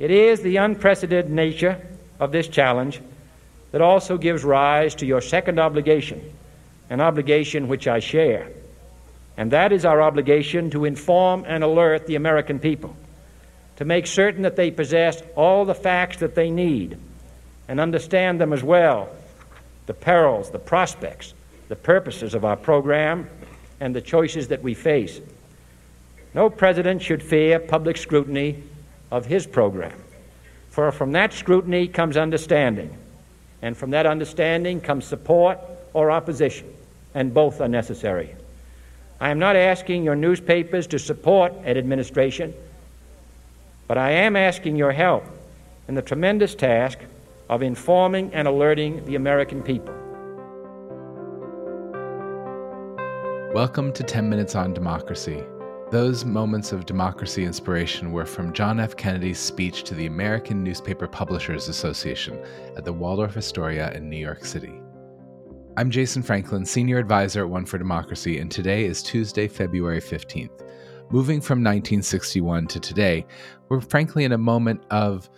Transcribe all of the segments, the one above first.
It is the unprecedented nature of this challenge that also gives rise to your second obligation, an obligation which I share. And that is our obligation to inform and alert the American people, to make certain that they possess all the facts that they need and understand them as well the perils, the prospects, the purposes of our program, and the choices that we face. No president should fear public scrutiny of his program, for from that scrutiny comes understanding, and from that understanding comes support or opposition, and both are necessary. I am not asking your newspapers to support an administration, but I am asking your help in the tremendous task of informing and alerting the American people. Welcome to 10 Minutes on Democracy. Those moments of democracy inspiration were from John F. Kennedy's speech to the American Newspaper Publishers Association at the Waldorf Astoria in New York City. I'm Jason Franklin, Senior Advisor at One for Democracy, and today is Tuesday, February 15th. Moving from 1961 to today, we're frankly in a moment of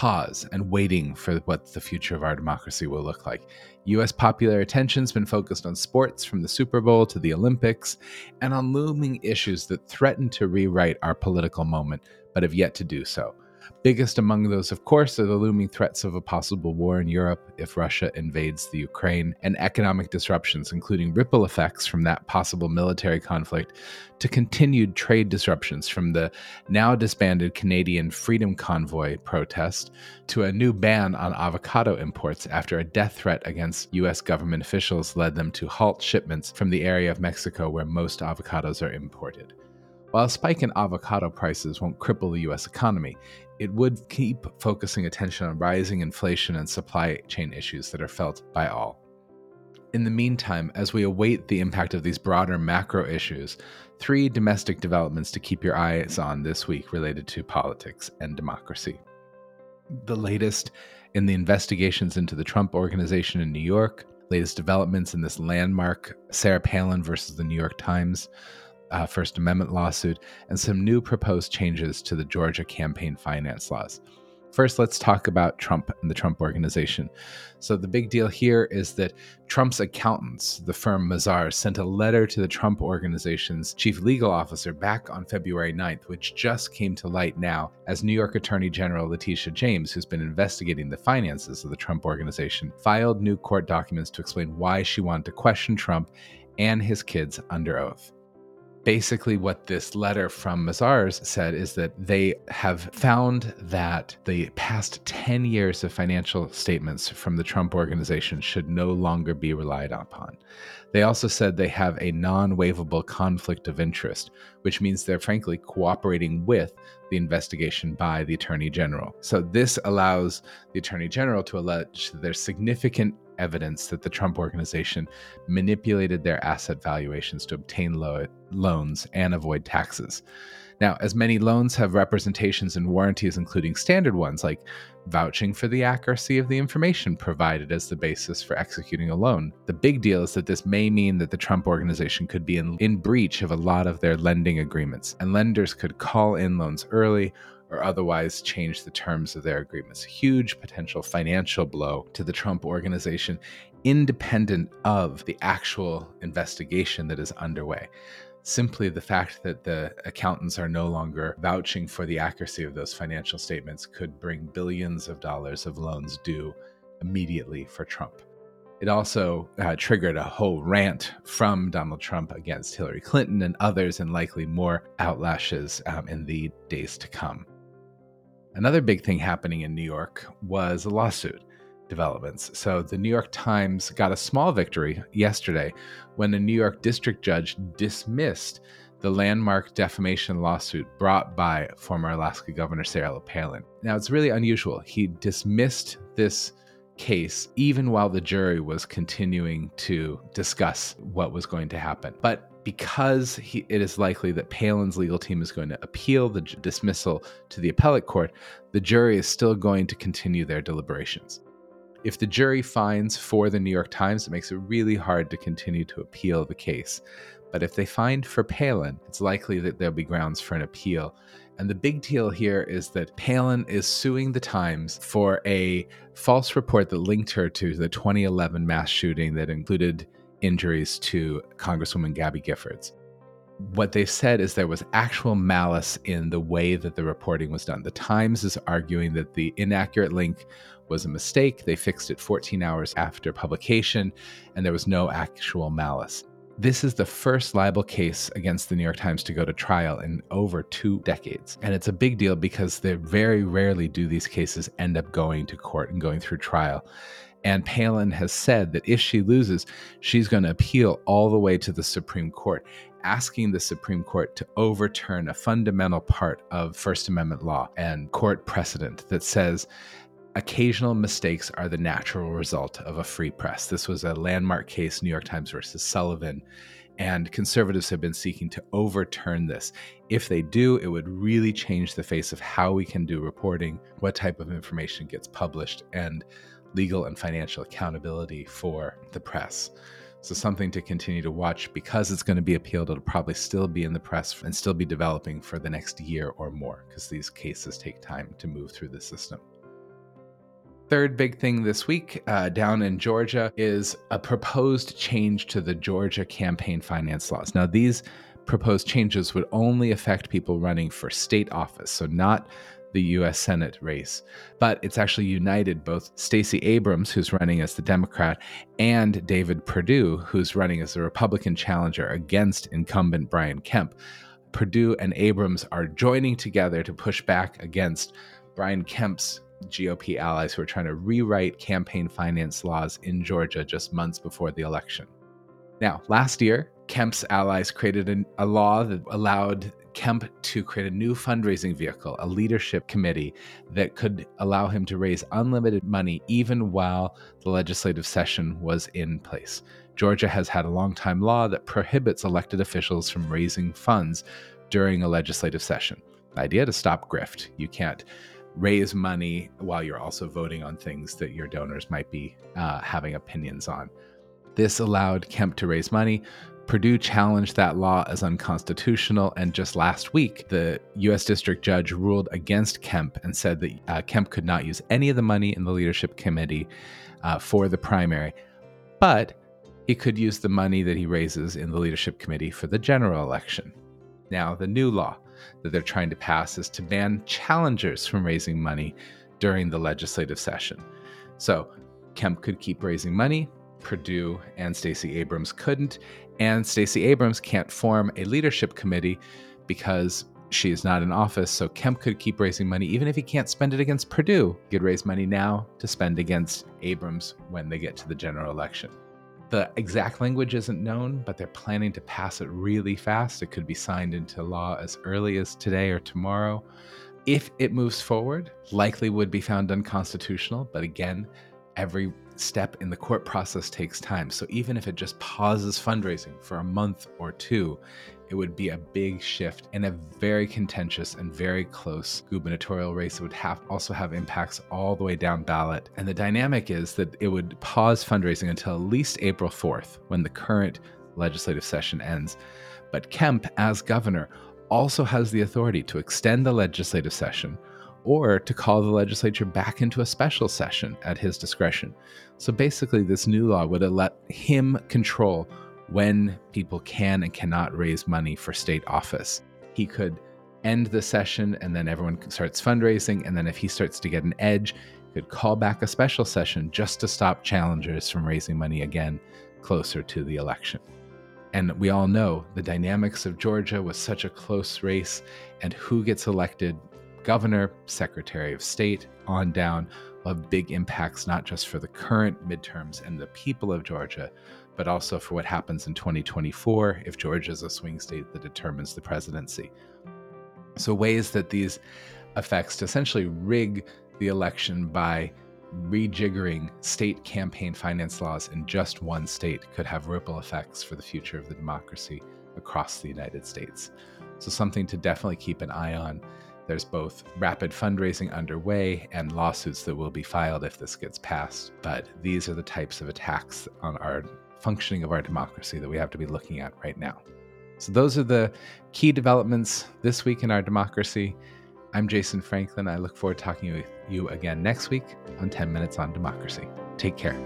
pause and waiting for what the future of our democracy will look like. US popular attention's been focused on sports from the Super Bowl to the Olympics and on looming issues that threaten to rewrite our political moment but have yet to do so. Biggest among those, of course, are the looming threats of a possible war in Europe if Russia invades the Ukraine, and economic disruptions, including ripple effects from that possible military conflict, to continued trade disruptions from the now disbanded Canadian Freedom Convoy protest to a new ban on avocado imports after a death threat against U.S. government officials led them to halt shipments from the area of Mexico where most avocados are imported. While a spike in avocado prices won't cripple the US economy, it would keep focusing attention on rising inflation and supply chain issues that are felt by all. In the meantime, as we await the impact of these broader macro issues, three domestic developments to keep your eyes on this week related to politics and democracy. The latest in the investigations into the Trump Organization in New York, latest developments in this landmark Sarah Palin versus the New York Times uh, First Amendment lawsuit, and some new proposed changes to the Georgia campaign finance laws. First, let's talk about Trump and the Trump Organization. So, the big deal here is that Trump's accountants, the firm Mazars, sent a letter to the Trump Organization's chief legal officer back on February 9th, which just came to light now as New York Attorney General Letitia James, who's been investigating the finances of the Trump Organization, filed new court documents to explain why she wanted to question Trump and his kids under oath basically what this letter from Mazars said is that they have found that the past 10 years of financial statements from the Trump organization should no longer be relied upon. They also said they have a non waivable conflict of interest, which means they're frankly cooperating with the investigation by the Attorney General. So, this allows the Attorney General to allege that there's significant evidence that the Trump organization manipulated their asset valuations to obtain lo- loans and avoid taxes. Now, as many loans have representations and warranties, including standard ones like vouching for the accuracy of the information provided as the basis for executing a loan, the big deal is that this may mean that the Trump organization could be in, in breach of a lot of their lending agreements, and lenders could call in loans early or otherwise change the terms of their agreements. Huge potential financial blow to the Trump organization, independent of the actual investigation that is underway. Simply the fact that the accountants are no longer vouching for the accuracy of those financial statements could bring billions of dollars of loans due immediately for Trump. It also uh, triggered a whole rant from Donald Trump against Hillary Clinton and others, and likely more outlashes um, in the days to come. Another big thing happening in New York was a lawsuit developments. So the New York Times got a small victory yesterday when a New York district judge dismissed the landmark defamation lawsuit brought by former Alaska Governor Sarah Palin. Now, it's really unusual. He dismissed this case even while the jury was continuing to discuss what was going to happen. But because he, it is likely that Palin's legal team is going to appeal the dismissal to the appellate court, the jury is still going to continue their deliberations. If the jury finds for the New York Times, it makes it really hard to continue to appeal the case. But if they find for Palin, it's likely that there'll be grounds for an appeal. And the big deal here is that Palin is suing the Times for a false report that linked her to the 2011 mass shooting that included injuries to Congresswoman Gabby Giffords. What they've said is there was actual malice in the way that the reporting was done. The Times is arguing that the inaccurate link was a mistake. They fixed it 14 hours after publication, and there was no actual malice. This is the first libel case against the New York Times to go to trial in over two decades. And it's a big deal because they very rarely do these cases end up going to court and going through trial. And Palin has said that if she loses, she's going to appeal all the way to the Supreme Court, asking the Supreme Court to overturn a fundamental part of First Amendment law and court precedent that says occasional mistakes are the natural result of a free press. This was a landmark case, New York Times versus Sullivan. And conservatives have been seeking to overturn this. If they do, it would really change the face of how we can do reporting, what type of information gets published, and legal and financial accountability for the press. So, something to continue to watch because it's going to be appealed. It'll probably still be in the press and still be developing for the next year or more because these cases take time to move through the system. Third big thing this week uh, down in Georgia is a proposed change to the Georgia campaign finance laws. Now, these proposed changes would only affect people running for state office, so not the US Senate race. But it's actually united both Stacey Abrams, who's running as the Democrat, and David Perdue, who's running as the Republican challenger against incumbent Brian Kemp. Perdue and Abrams are joining together to push back against Brian Kemp's GOP allies who are trying to rewrite campaign finance laws in Georgia just months before the election. Now, last year, Kemp's allies created an, a law that allowed Kemp to create a new fundraising vehicle, a leadership committee that could allow him to raise unlimited money even while the legislative session was in place. Georgia has had a long time law that prohibits elected officials from raising funds during a legislative session. The idea to stop grift. You can't raise money while you're also voting on things that your donors might be uh, having opinions on. This allowed Kemp to raise money. Perdue challenged that law as unconstitutional, and just last week, the U.S. District Judge ruled against Kemp and said that uh, Kemp could not use any of the money in the leadership committee uh, for the primary, but he could use the money that he raises in the leadership committee for the general election. Now, the new law that they're trying to pass is to ban challengers from raising money during the legislative session. So Kemp could keep raising money, Perdue and Stacey Abrams couldn't, and Stacey Abrams can't form a leadership committee because she is not in office. So Kemp could keep raising money even if he can't spend it against Perdue. He could raise money now to spend against Abrams when they get to the general election. The exact language isn't known, but they're planning to pass it really fast. It could be signed into law as early as today or tomorrow. If it moves forward, likely would be found unconstitutional, but again, every step in the court process takes time. So even if it just pauses fundraising for a month or two, it would be a big shift in a very contentious and very close gubernatorial race It would have also have impacts all the way down ballot. And the dynamic is that it would pause fundraising until at least April 4th, when the current legislative session ends. But Kemp, as governor, also has the authority to extend the legislative session or to call the legislature back into a special session at his discretion. So basically, this new law would let him control when people can and cannot raise money for state office. He could end the session and then everyone starts fundraising. And then if he starts to get an edge, he could call back a special session just to stop challengers from raising money again closer to the election. And we all know the dynamics of Georgia was such a close race, and who gets elected governor, secretary of state, on down have big impacts not just for the current midterms and the people of Georgia, but also for what happens in 2024 if Georgia is a swing state that determines the presidency. So, ways that these effects essentially rig the election by rejiggering state campaign finance laws in just one state could have ripple effects for the future of the democracy across the United States. So, something to definitely keep an eye on. There's both rapid fundraising underway and lawsuits that will be filed if this gets passed. But these are the types of attacks on our functioning of our democracy that we have to be looking at right now. So, those are the key developments this week in our democracy. I'm Jason Franklin. I look forward to talking with you again next week on 10 Minutes on Democracy. Take care.